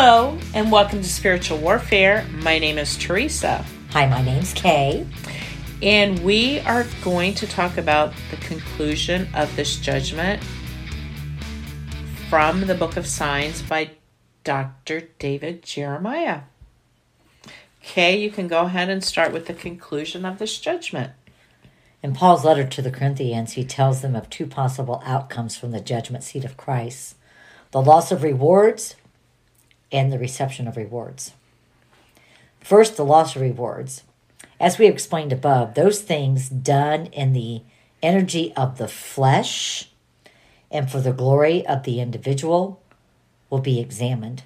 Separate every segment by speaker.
Speaker 1: Hello, and welcome to Spiritual Warfare. My name is Teresa,
Speaker 2: Hi, my name's Kay.
Speaker 1: and we are going to talk about the conclusion of this judgment from the Book of Signs by Dr. David Jeremiah. Okay, you can go ahead and start with the conclusion of this judgment.
Speaker 2: In Paul's letter to the Corinthians, he tells them of two possible outcomes from the judgment seat of Christ the loss of rewards and the reception of rewards. First, the loss of rewards. As we explained above, those things done in the energy of the flesh and for the glory of the individual will be examined.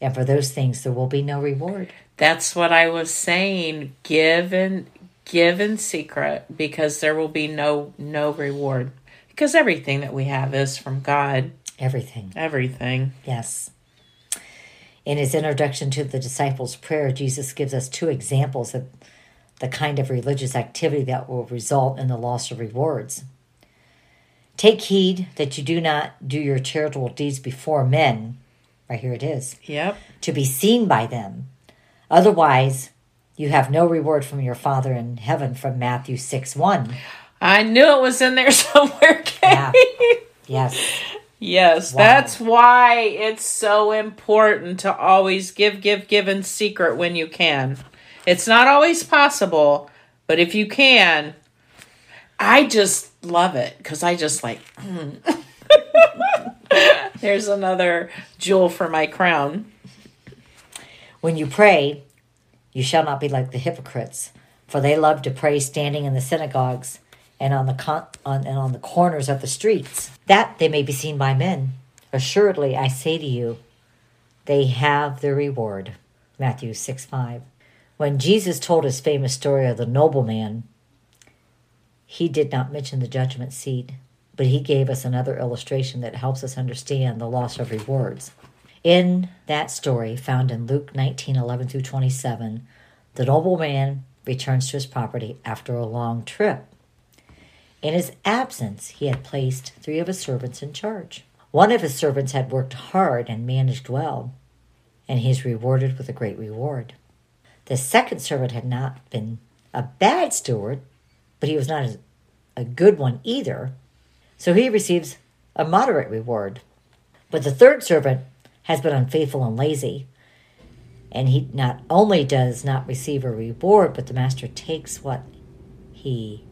Speaker 2: And for those things, there will be no reward.
Speaker 1: That's what I was saying. Give and give in secret because there will be no no reward. Because everything that we have is from God.
Speaker 2: Everything.
Speaker 1: Everything.
Speaker 2: Yes. In his introduction to the disciples' prayer, Jesus gives us two examples of the kind of religious activity that will result in the loss of rewards. Take heed that you do not do your charitable deeds before men. Right here it is.
Speaker 1: Yep.
Speaker 2: To be seen by them. Otherwise, you have no reward from your Father in heaven from Matthew 6 1.
Speaker 1: I knew it was in there somewhere, Kay.
Speaker 2: Yeah. Yes.
Speaker 1: Yes,
Speaker 2: Wow.
Speaker 1: that's why it's so important to always give, give, give in secret when you can. It's not always possible, but if you can, I just love it because I just like. mm. There's another jewel for my crown.
Speaker 2: When you pray, you shall not be like the hypocrites, for they love to pray standing in the synagogues and on the con- on, and on the corners of the streets, that they may be seen by men. Assuredly, I say to you, they have their reward. Matthew 6 5. When Jesus told his famous story of the nobleman, he did not mention the judgment seat, but he gave us another illustration that helps us understand the loss of rewards. In that story, found in Luke 19 11 through 27, the nobleman returns to his property after a long trip. In his absence, he had placed three of his servants in charge. One of his servants had worked hard and managed well, and he is rewarded with a great reward. The second servant had not been a bad steward, but he was not a- good one either, so he receives a moderate reward. But the third servant has been unfaithful and lazy, and he not only does not receive a reward, but the master takes what he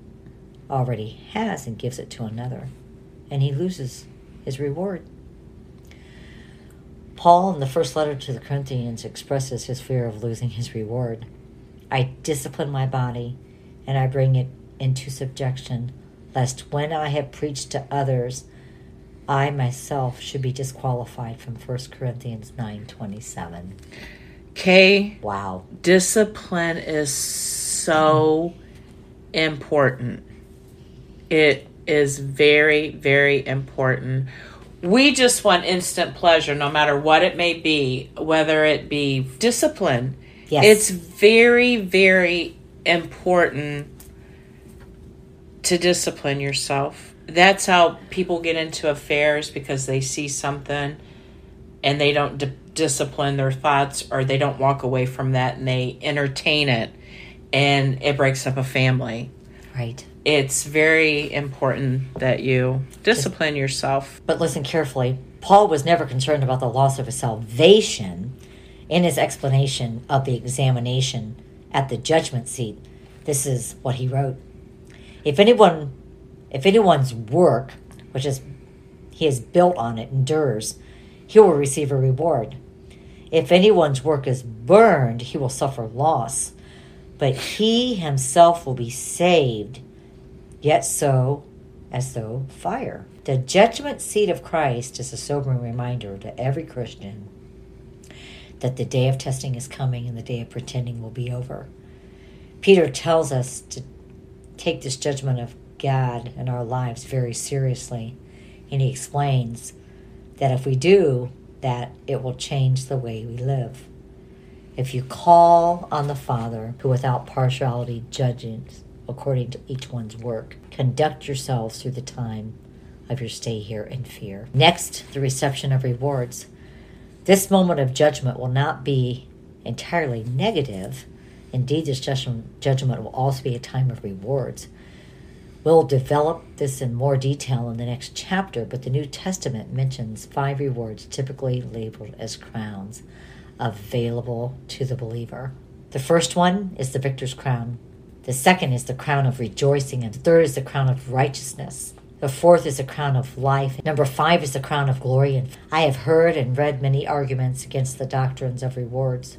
Speaker 2: already has and gives it to another, and he loses his reward. Paul, in the first letter to the Corinthians, expresses his fear of losing his reward. I discipline my body, and I bring it into subjection, lest when I have preached to others, I myself should be disqualified from 1 Corinthians 9:27.
Speaker 1: Kay,
Speaker 2: Wow.
Speaker 1: discipline is so important. It is very, very important. We just want instant pleasure, no matter what it may be, whether it be discipline.
Speaker 2: Yes.
Speaker 1: It's very, very important to discipline yourself. That's how people get into affairs because they see something and they don't di- discipline their thoughts or they don't walk away from that and they entertain it and it breaks up a family.
Speaker 2: Right.
Speaker 1: It's very important that you discipline yourself.
Speaker 2: But listen carefully. Paul was never concerned about the loss of his salvation in his explanation of the examination at the judgment seat. This is what he wrote. If anyone if anyone's work, which is he has built on it, endures, he will receive a reward. If anyone's work is burned, he will suffer loss, but he himself will be saved, yet so as though fire. The judgment seat of Christ is a sobering reminder to every Christian that the day of testing is coming and the day of pretending will be over. Peter tells us to take this judgment of God in our lives very seriously, and he explains that if we do that, it will change the way we live. If you call on the Father, who without partiality judges according to each one's work, conduct yourselves through the time of your stay here in fear. Next, the reception of rewards. This moment of judgment will not be entirely negative. Indeed, this judgment, will also be a time of rewards. We'll develop this in more detail in the next chapter, but the New Testament mentions five rewards typically labeled as crowns available to the believer. The first one is the victor's crown. The second is the crown of rejoicing, and the third is the crown of righteousness. The fourth is the crown of life. Number five is the crown of glory. And I have heard and read many arguments against the doctrines of rewards.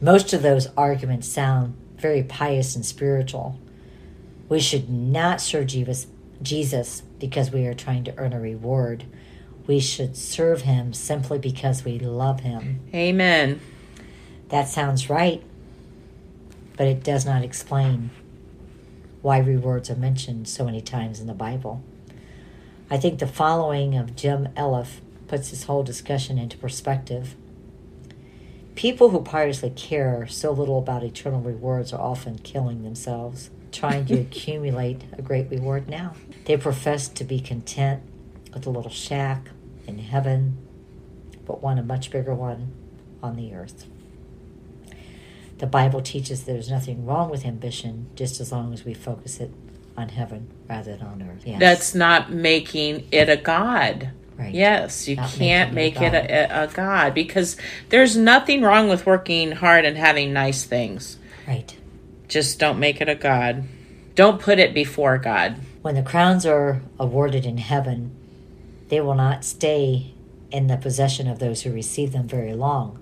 Speaker 2: Most of those arguments sound very pious and spiritual. We should not serve Jesus, Jesus because we are trying to earn a reward. We should serve him simply because we love him.
Speaker 1: Amen.
Speaker 2: That sounds right, but it does not explain why rewards are mentioned so many times in the Bible. I think the following of Jim Elliff puts this whole discussion into perspective. People who piously care so little about eternal rewards are often killing themselves trying to accumulate a great reward now. They profess to be content with a little shack in heaven, but one a much bigger one on the earth. The Bible teaches there's nothing wrong with ambition just as long as we focus it on heaven rather than on earth.
Speaker 1: Yes. That's not making it a God.
Speaker 2: Right.
Speaker 1: Yes, you not can't make it a, a, God because there's nothing wrong with working hard and having nice things.
Speaker 2: Right.
Speaker 1: Just don't make it a God. Don't put it before God.
Speaker 2: When the crowns are awarded in heaven, they will not stay in the possession of those who receive them very long.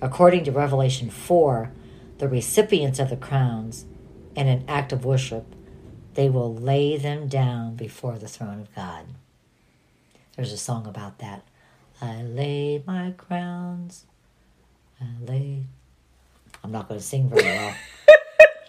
Speaker 2: According to Revelation 4, the recipients of the crowns, in an act of worship, they will lay them down before the throne of God. There's a song about that. I lay my crowns. I lay. I'm not going to sing very well.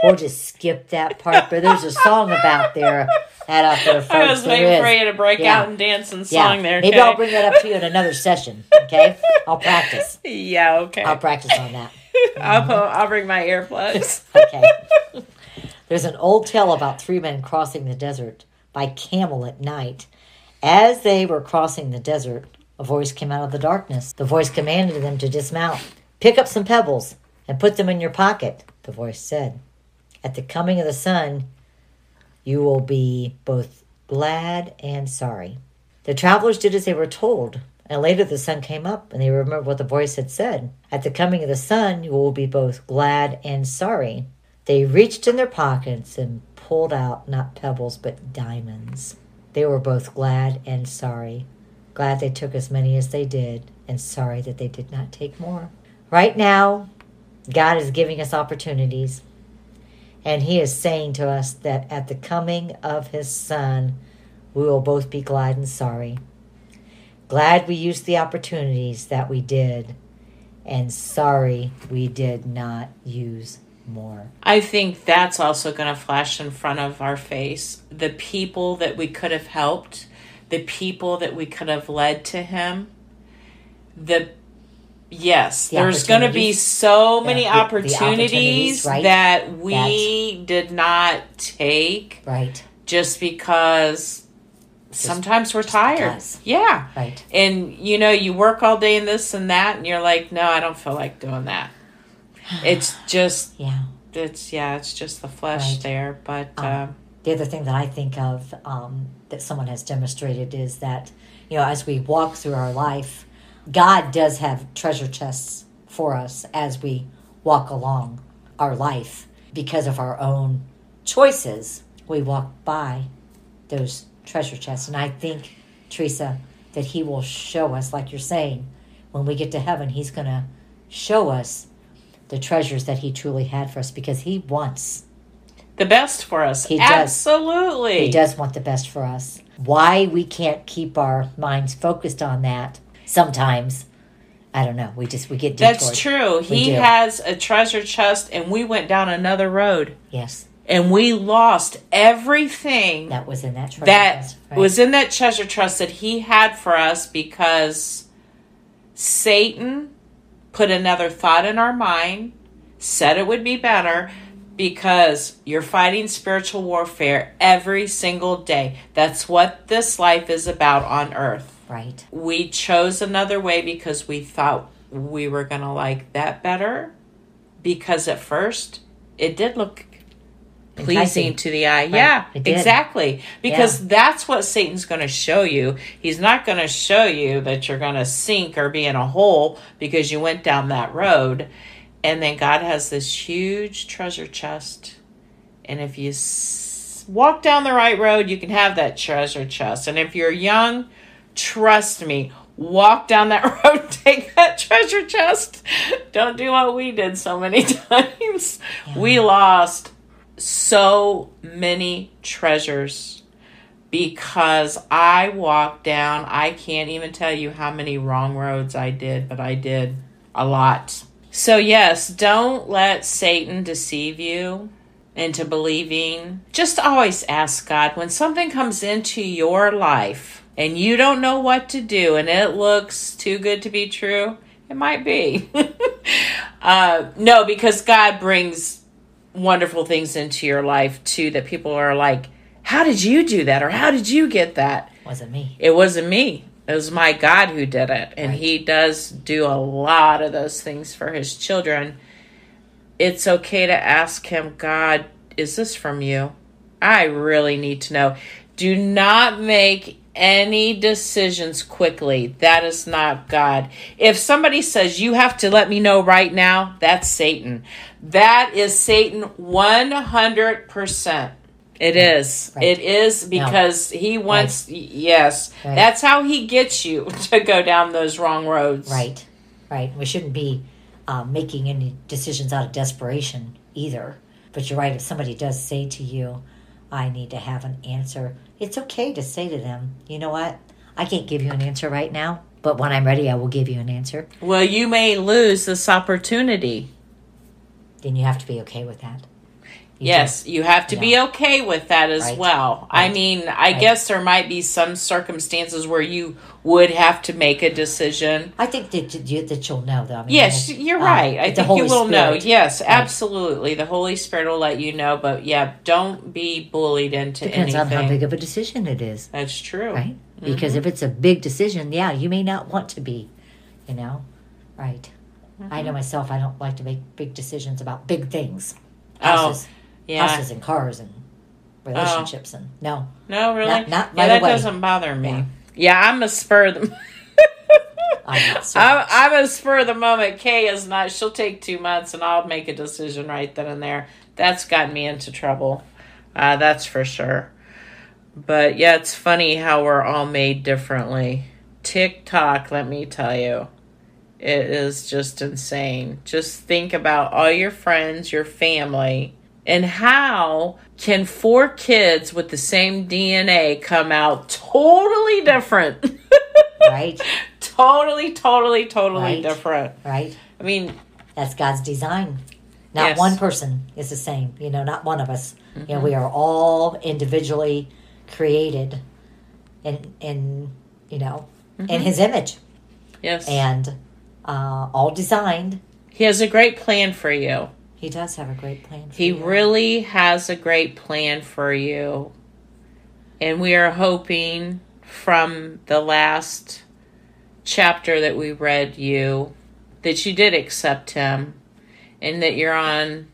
Speaker 2: We'll just skip that part. But there's a song about there. That out there, folks.
Speaker 1: I was waiting for you to break yeah. out and dance and song yeah. there.
Speaker 2: Maybe I'll bring that up to you in another session. Okay, I'll practice.
Speaker 1: Yeah, okay.
Speaker 2: I'll practice on that.
Speaker 1: I'll, I'll bring my earplugs.
Speaker 2: okay. There's an old tale about three men crossing the desert by camel at night. As they were crossing the desert, a voice came out of the darkness. The voice commanded them to dismount. Pick up some pebbles and put them in your pocket, the voice said. At the coming of the sun, you will be both glad and sorry. The travelers did as they were told, and later the sun came up, and they remembered what the voice had said. At the coming of the sun, you will be both glad and sorry. They reached in their pockets and pulled out not pebbles but diamonds. They were both glad and sorry. Glad they took as many as they did, and sorry that they did not take more. Right now, God is giving us opportunities. And he is saying to us that at the coming of his Son, we will both be glad and sorry. Glad we used the opportunities that we did, and sorry we did not use more.
Speaker 1: I think that's also going to flash in front of our face. The people that we could have helped, the people that we could have led to him, the Yes, the there's going to be so many the, opportunities, the opportunities right? that we That's, did not take.
Speaker 2: Right.
Speaker 1: Just because just, sometimes we're tired. Because. Yeah.
Speaker 2: Right.
Speaker 1: And you know, you work all day in this and that and you're like, "No, I don't feel like doing that." It's just
Speaker 2: Yeah.
Speaker 1: It's yeah, it's just the flesh right. there, but um, uh,
Speaker 2: the other thing that I think of um, that someone has demonstrated is that you know, as we walk through our life, God does have treasure chests for us as we walk along our life because of our own choices. We walk by those treasure chests. And I think, Teresa, that He will show us, like you're saying, when we get to heaven, He's going to show us the treasures that He truly had for us because He wants
Speaker 1: the best for us. He Absolutely.
Speaker 2: Does. He does want the best for us. Why we can't keep our minds focused on that sometimes I don't know. We just we get
Speaker 1: detoured. That's true. We he do. has a treasure chest, and we went down another road.
Speaker 2: Yes.
Speaker 1: And we lost everything
Speaker 2: that was in that treasure
Speaker 1: that chest, right? was in that treasure trust that he had for us because Satan put another thought in our mind, said it would be better because you're fighting spiritual warfare every single day. That's what this life is about on earth.
Speaker 2: Right.
Speaker 1: We chose another way because we thought we were going to like that better. Because at first, it did look pleasing to the eye. Yeah, exactly. Because that's what Satan's going to show you. He's not going to show you that you're going to sink or be in a hole because you went down that road. And then God has this huge treasure chest. And if you s- walk down the right road, you can have that treasure chest. And if you're young, trust me, walk down that road, take that treasure chest. Don't do what we did so many times. We lost so many treasures because I walked down, I can't even tell you how many wrong roads I did, but I did a lot. So, yes, don't let Satan deceive you into believing. Just always ask God when something comes into your life and you don't know what to do and it looks too good to be true, it might be. uh, no, because God brings wonderful things into your life too that people are like, How did you do that? or How did you get that?
Speaker 2: Wasn't me.
Speaker 1: It wasn't me. It was my God who did it. And
Speaker 2: Right.
Speaker 1: He does do a lot of those things for His children. It's okay to ask Him, God, is this from you? I really need to know. Do not make any decisions quickly. That is not God. If somebody says, You have to let me know right now, that's Satan. That is Satan 100%. It is.
Speaker 2: Right.
Speaker 1: It is because he wants, yes,
Speaker 2: Right.
Speaker 1: that's how he gets you to go down those wrong roads.
Speaker 2: Right. Right. We shouldn't be um, making any decisions out of desperation either. But you're right. If somebody does say to you, I need to have an answer, it's okay to say to them, you know what? I can't give you an answer right now, but when I'm ready, I will give you an answer.
Speaker 1: Well, you may lose this opportunity.
Speaker 2: Then you have to be okay with that. You
Speaker 1: Yes, you have to be okay with that as
Speaker 2: Right.
Speaker 1: well. I mean, I
Speaker 2: Right.
Speaker 1: guess there might be some circumstances where you would have to make a decision.
Speaker 2: I think that you, that you'll know though. I mean,
Speaker 1: Yes, you're
Speaker 2: um,
Speaker 1: right. I
Speaker 2: the
Speaker 1: think
Speaker 2: Holy
Speaker 1: you will know.
Speaker 2: Spirit
Speaker 1: Yes, absolutely. The Holy Spirit will let you know, but yeah, don't be bullied into
Speaker 2: Depends
Speaker 1: anything.
Speaker 2: on how big of a decision it is,
Speaker 1: That's true.
Speaker 2: right?
Speaker 1: Mm-hmm.
Speaker 2: Because if it's a big decision, yeah, you may not want to be, you know, right? I
Speaker 1: Mm-hmm.
Speaker 2: know myself. I don't like to make big decisions about big things,
Speaker 1: Oh,
Speaker 2: houses,
Speaker 1: Yeah.
Speaker 2: houses and cars and relationships and no,
Speaker 1: No, really?
Speaker 2: Not- not
Speaker 1: yeah,
Speaker 2: right
Speaker 1: that
Speaker 2: away.
Speaker 1: doesn't bother me.
Speaker 2: Yeah.
Speaker 1: Yeah, I'm a spur of the
Speaker 2: I'm
Speaker 1: I'm. I'm a spur of the moment. Kay is not. She'll take two months, and I'll make a decision right then and there. That's gotten me into trouble. Uh, that's for sure. But yeah, it's funny how we're all made differently. TikTok, let me tell you, it is just insane. Just think about all your friends, your family, and how can four kids with the same DNA come out totally different?
Speaker 2: right,
Speaker 1: totally, totally, totally
Speaker 2: Right.
Speaker 1: different.
Speaker 2: right.
Speaker 1: I mean,
Speaker 2: That's God's design. Not
Speaker 1: Yes.
Speaker 2: one person is the same. You know, not one of us. You know,
Speaker 1: Mm-hmm.
Speaker 2: we are all individually created in in you know in
Speaker 1: Mm-hmm.
Speaker 2: His image
Speaker 1: yes.
Speaker 2: and uh, all designed.
Speaker 1: he has a great plan for you.
Speaker 2: He does have a great plan. For
Speaker 1: He
Speaker 2: you.
Speaker 1: really has a great plan for you. And we are hoping from the last chapter that we read you that you did accept him and that you're on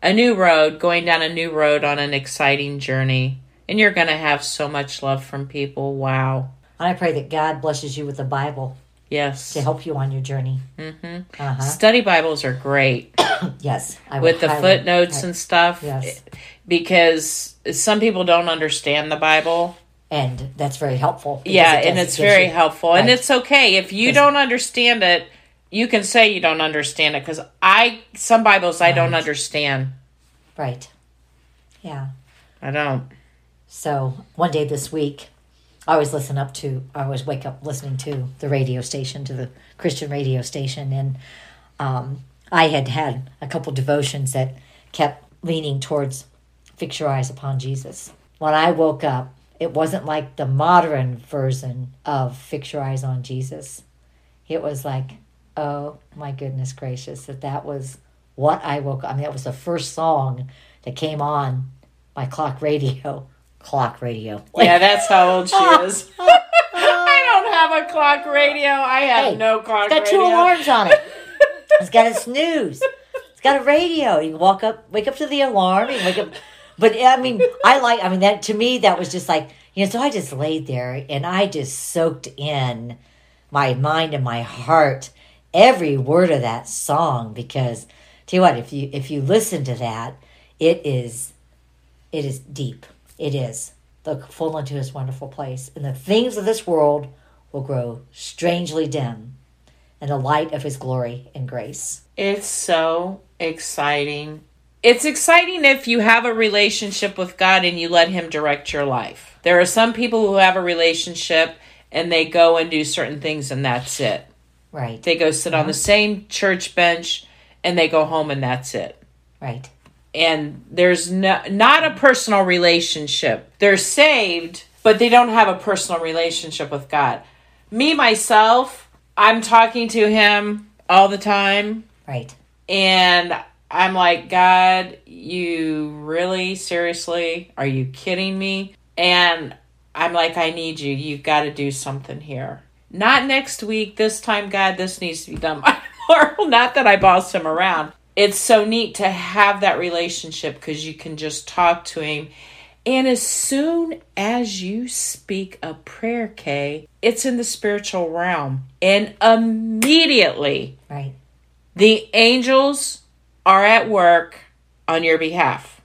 Speaker 1: a new road, going down a new road on an exciting journey. And you're going to have so much love from people. Wow.
Speaker 2: And I pray that God blesses you with the Bible
Speaker 1: Yes.
Speaker 2: to help you on your journey.
Speaker 1: hmm
Speaker 2: Uh-huh.
Speaker 1: Study Bibles are great
Speaker 2: Yes, I
Speaker 1: with the footnotes
Speaker 2: I-
Speaker 1: and stuff.
Speaker 2: Yes.
Speaker 1: Because some people don't understand the Bible.
Speaker 2: and that's very helpful.
Speaker 1: Yeah,
Speaker 2: it
Speaker 1: and it's
Speaker 2: it
Speaker 1: very
Speaker 2: you-
Speaker 1: helpful. And it's okay. If you don't understand it, you can say you don't understand it because I, some Bibles I don't understand.
Speaker 2: right. Yeah.
Speaker 1: I don't.
Speaker 2: So one day this week, I always listen up to, I always wake up listening to the radio station, to the Christian radio station. And um, I had had a couple devotions that kept leaning towards fix your eyes upon Jesus. When I woke up, it wasn't like the modern version of fix your eyes on Jesus. It was like, oh my goodness gracious, that that was what I woke up. I mean, that was the first song that came on my clock radio. Clock radio.
Speaker 1: Yeah, that's how old she is. I don't have a clock radio. I have
Speaker 2: Hey,
Speaker 1: no clock radio.
Speaker 2: It's got
Speaker 1: radio.
Speaker 2: two alarms on it. It's got a snooze. It's got a radio. You can walk up, wake up to the alarm. You wake up. But I mean, I like. I mean, that to me, that was just like you know. So I just laid there and I just soaked in my mind and my heart every word of that song because tell you what, if you if you listen to that, it is it is deep. It is. Look full into his wonderful place. And the things of this world will grow strangely dim in the light of his glory and grace.
Speaker 1: It's so exciting. It's exciting if you have a relationship with God and you let Him direct your life. There are some people who have a relationship and they go and do certain things and that's it.
Speaker 2: Right.
Speaker 1: They go sit on the mm-hmm. same church bench and they go home and that's it.
Speaker 2: Right.
Speaker 1: And there's no, not a personal relationship. They're saved, but they don't have a personal relationship with God. Me, myself, I'm talking to Him all the time.
Speaker 2: Right.
Speaker 1: And I'm like, God, you really, seriously, are you kidding me? And I'm like, I need you. You've got to do something here. Not next week. This time, God, this needs to be done by tomorrow. Not that I boss him around. It's so neat to have that relationship because you can just talk to him. And as soon as you speak a prayer, Kay, it's in the spiritual realm. And immediately,
Speaker 2: Right.
Speaker 1: the angels are at work on your behalf.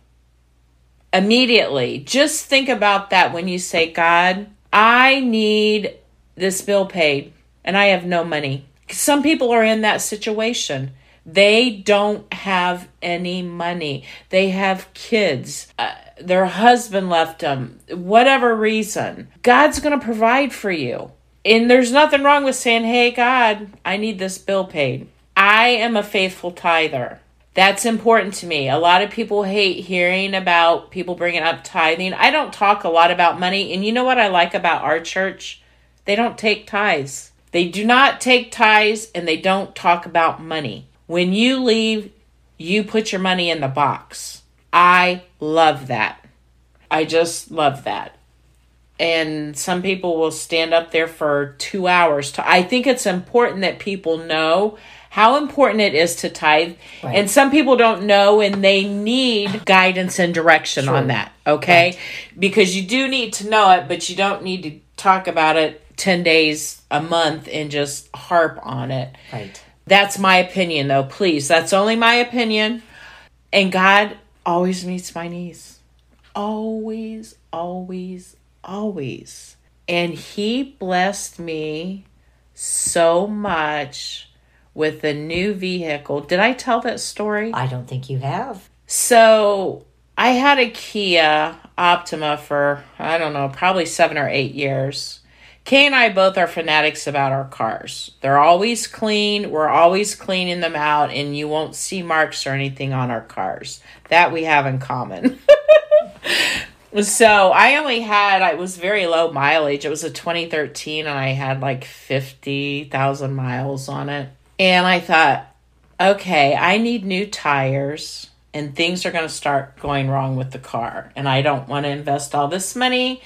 Speaker 1: Immediately. Just think about that when you say, God, I need this bill paid and I have no money. Some people are in that situation. They don't have any money. They have kids. Uh, their husband left them. Whatever reason. God's going to provide for you. And there's nothing wrong with saying, Hey, God, I need this bill paid. I am a faithful tither. That's important to me. A lot of people hate hearing about people bringing up tithing. I don't talk a lot about money. And you know what I like about our church? They don't take tithes. They do not take tithes and they don't talk about money. When you leave, you put your money in the box. I love that. I just love that and some people will stand up there for two hours. To, I think it's important that people know how important it is to tithe.
Speaker 2: Right.
Speaker 1: And some people don't know and they need guidance and direction on that, okay? Because you do need to know it, but you don't need to talk about it 10 days a month and just harp on it.
Speaker 2: Right.
Speaker 1: That's my opinion, though. Please, that's only my opinion. And God always meets my needs. Always, always, always. And He blessed me so much with a new vehicle. Did I tell that story?
Speaker 2: I don't think you have.
Speaker 1: So I had a Kia Optima for, I don't know, probably seven or eight years. Kay and I both are fanatics about our cars. They're always clean. We're always cleaning them out, and you won't see marks or anything on our cars. That we have in common. so I only had, I was very low mileage. It was a 2013, and I had like 50,000 miles on it. And I thought, okay, I need new tires and things are going to start going wrong with the car. And I don't want to invest all this money.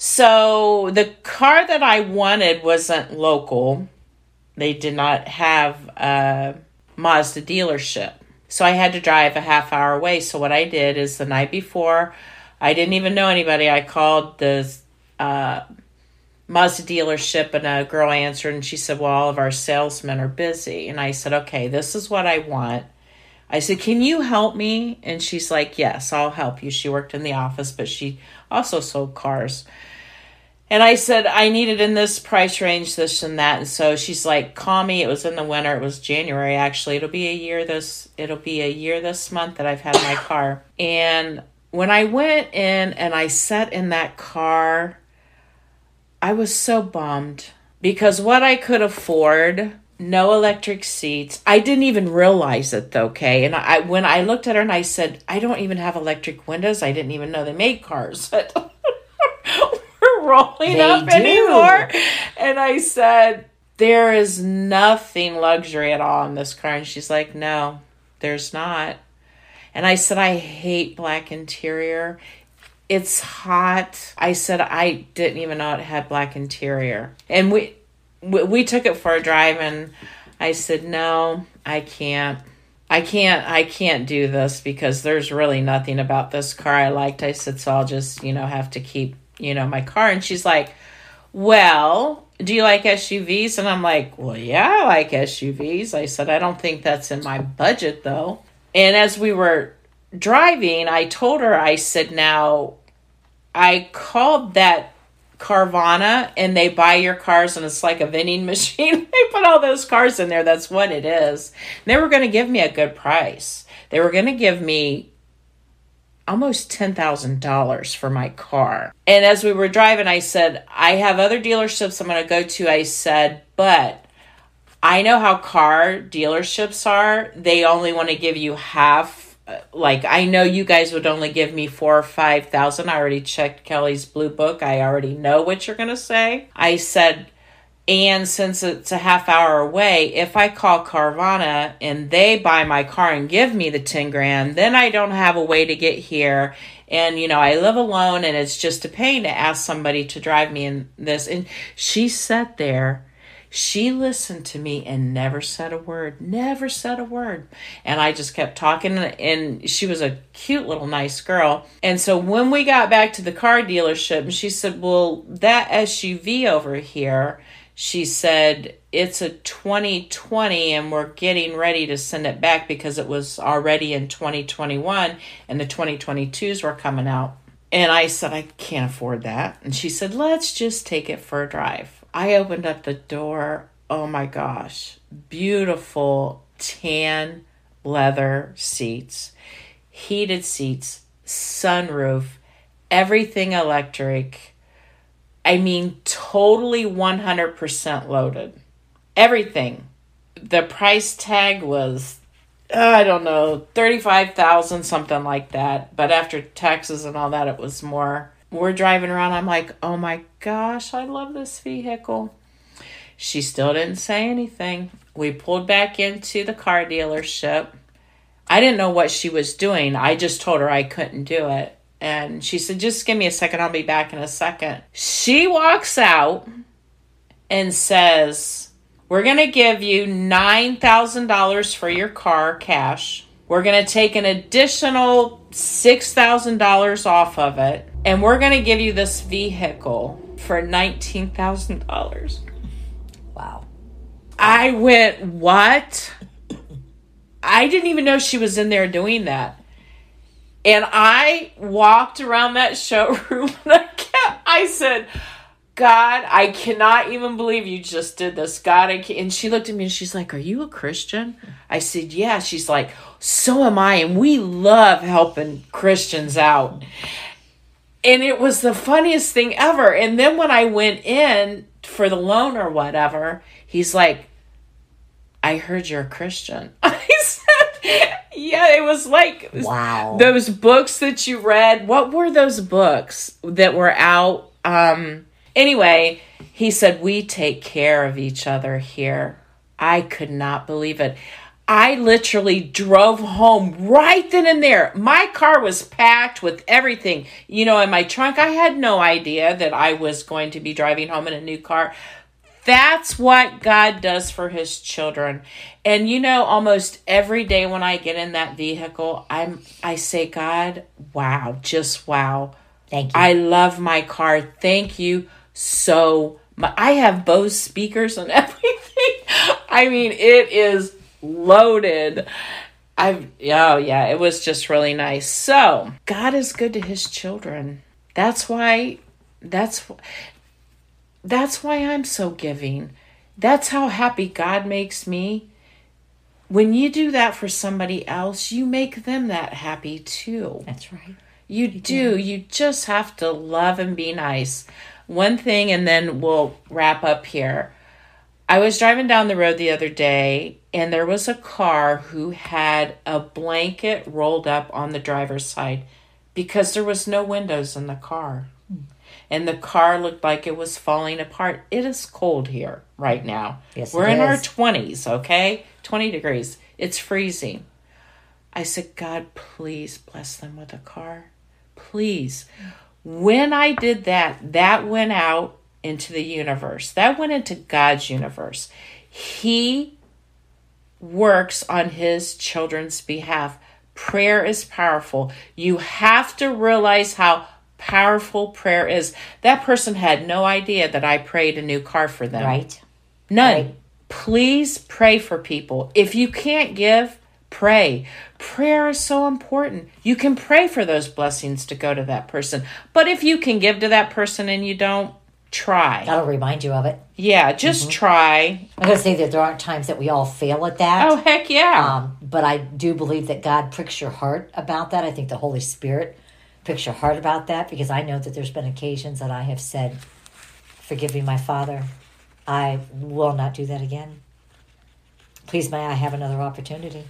Speaker 1: So the car that I wanted wasn't local. They did not have a Mazda dealership. So I had to drive a half hour away. So what I did is the night before, I didn't even know anybody. I called the uh, Mazda dealership and a girl answered and she said, Well, all of our salesmen are busy. And I said, Okay, this is what I want. I said, Can you help me? And she's like, Yes, I'll help you. She worked in the office, but she also sold cars. And I said, I need it in this price range, this and that. And so she's like, call me. It was in the winter. It was January, actually. It'll be a year this, it'll be a year this month that I've had my car. And when I went in and I sat in that car, I was so bummed because what I could afford, no electric seats. I didn't even realize it though, okay? And I when I looked at her and I said, I don't even have electric windows. I didn't even know they made cars. Rolling
Speaker 2: They
Speaker 1: up
Speaker 2: do.
Speaker 1: anymore. And I said, There is nothing luxury at all in this car. And she's like, No, there's not. And I said, I hate black interior. it's hot. I said I didn't even know it had black interior. And we we, we took it for a drive and I said, "No, I can't. I can't I can't do this because there's really nothing about this car I liked." I said, "So I'll just, you know, have to keep, you know, my car." And she's like, "Well, do you like SUVs?" And I'm like, "Well, yeah, I like SUVs." I said, "I don't think that's in my budget though." And as we were driving, I told her, I said, "Now, I called that Carvana and they buy your cars and it's like a vending machine. they put all those cars in there. That's what it is. And they were going to give me a good price. They were going to give me almost $10,000 for my car. And as we were driving, I said, I have other dealerships I'm going to go to. I said, but I know how car dealerships are. They only want to give you half uh, like I know you guys would only give me four or five thousand. I already checked Kelley's blue book. I already know what you're gonna say. I said, and since it's a half hour away, if I call Carvana and they buy my car and give me the ten grand, then I don't have a way to get here. And you know, I live alone and it's just a pain to ask somebody to drive me in this. And she sat there she listened to me and never said a word, never said a word. And I just kept talking, and she was a cute little nice girl. And so when we got back to the car dealership, she said, Well, that SUV over here, she said, it's a 2020 and we're getting ready to send it back because it was already in 2021 and the 2022s were coming out. And I said, I can't afford that. And she said, let's just take it for a drive. I opened up the door. Oh my gosh. Beautiful tan leather seats, heated seats, sunroof, everything electric. I mean, totally 100% loaded. Everything. The price tag was, uh, I don't know, 35,000, something like that. But after taxes and all that, it was more we're driving around. I'm like, oh my gosh, I love this vehicle. She still didn't say anything. We pulled back into the car dealership. I didn't know what she was doing. I just told her I couldn't do it. And she said, just give me a second. I'll be back in a second. She walks out and says, We're going to give you $9,000 for your car cash. We're going to take an additional $6,000 off of it and we're going to give you this vehicle for $19,000.
Speaker 2: Wow.
Speaker 1: I went, What? I didn't even know she was in there doing that. And I walked around that showroom and I kept, I said, God, I cannot even believe you just did this. God, I can't. And she looked at me and she's like, Are you a Christian? I said, Yeah. She's like, So am I. And we love helping Christians out and it was the funniest thing ever. And then when I went in for the loan or whatever, he's like, I heard you're a Christian. I said, Yeah, it was like
Speaker 2: wow.
Speaker 1: Those books that you read. What were those books that were out? Um anyway, he said, We take care of each other here. I could not believe it. I literally drove home right then and there. My car was packed with everything, you know, in my trunk. I had no idea that I was going to be driving home in a new car. That's what God does for his children. And you know, almost every day when I get in that vehicle, I'm I say, God, wow, just wow.
Speaker 2: Thank you.
Speaker 1: I love my car. Thank you so much. I have Bose speakers and everything. I mean, it is loaded. I've oh yeah, it was just really nice. So God is good to his children. That's why that's that's why I'm so giving. That's how happy God makes me. When you do that for somebody else, you make them that happy too.
Speaker 2: That's right.
Speaker 1: You, you do. do. You just have to love and be nice. One thing, and then we'll wrap up here. I was driving down the road the other day and there was a car who had a blanket rolled up on the driver's side because there was no windows in the car. And the car looked like it was falling apart. It is cold here right now.
Speaker 2: Yes,
Speaker 1: We're in is. our 20s, okay? 20 degrees. It's freezing. I said, God, please bless them with a car. please. When I did that, that went out into the universe. That went into God's universe. He works on his children's behalf. Prayer is powerful. You have to realize how powerful prayer is. That person had no idea that I prayed a new car for them.
Speaker 2: Right.
Speaker 1: None.
Speaker 2: Right.
Speaker 1: Please pray for people. If you can't give, pray. Prayer is so important. You can pray for those blessings to go to that person. But if you can give to that person and you don't, try.
Speaker 2: That'll remind you of it.
Speaker 1: Yeah, just try.
Speaker 2: I'm going to say that there aren't times that we all fail at that.
Speaker 1: Oh, heck yeah.
Speaker 2: Um, but I do believe that God pricks your heart about that. I think the Holy Spirit your heart about that because I know that there's been occasions that I have said, Forgive me, my Father. I will not do that again. Please, may I have another opportunity?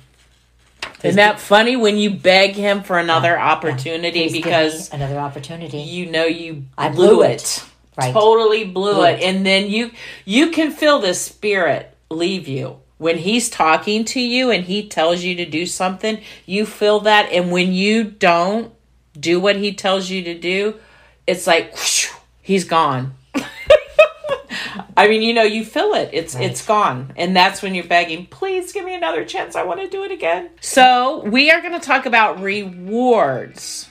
Speaker 1: Isn't that funny when you beg him for another
Speaker 2: Yeah.
Speaker 1: opportunity
Speaker 2: Please
Speaker 1: because
Speaker 2: another opportunity.
Speaker 1: you know you
Speaker 2: I
Speaker 1: blew,
Speaker 2: blew
Speaker 1: it.
Speaker 2: it. Right.
Speaker 1: Totally blew,
Speaker 2: Blew
Speaker 1: it.
Speaker 2: it.
Speaker 1: And then you you can feel the spirit leave you. When he's talking to you and he tells you to do something, you feel that and when you don't do what he tells you to do, it's like whoosh, he's gone. I mean, you know, you feel it. It's
Speaker 2: Right.
Speaker 1: it's gone. And that's when you're begging, "Please give me another chance. I want to do it again." So, we are going to talk about rewards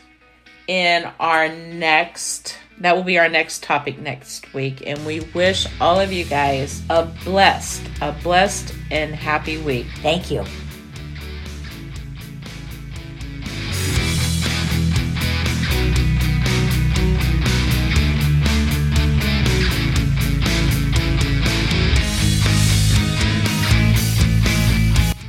Speaker 1: in our next that will be our next topic next week and we wish all of you guys a blessed a blessed and happy week
Speaker 2: Thank you.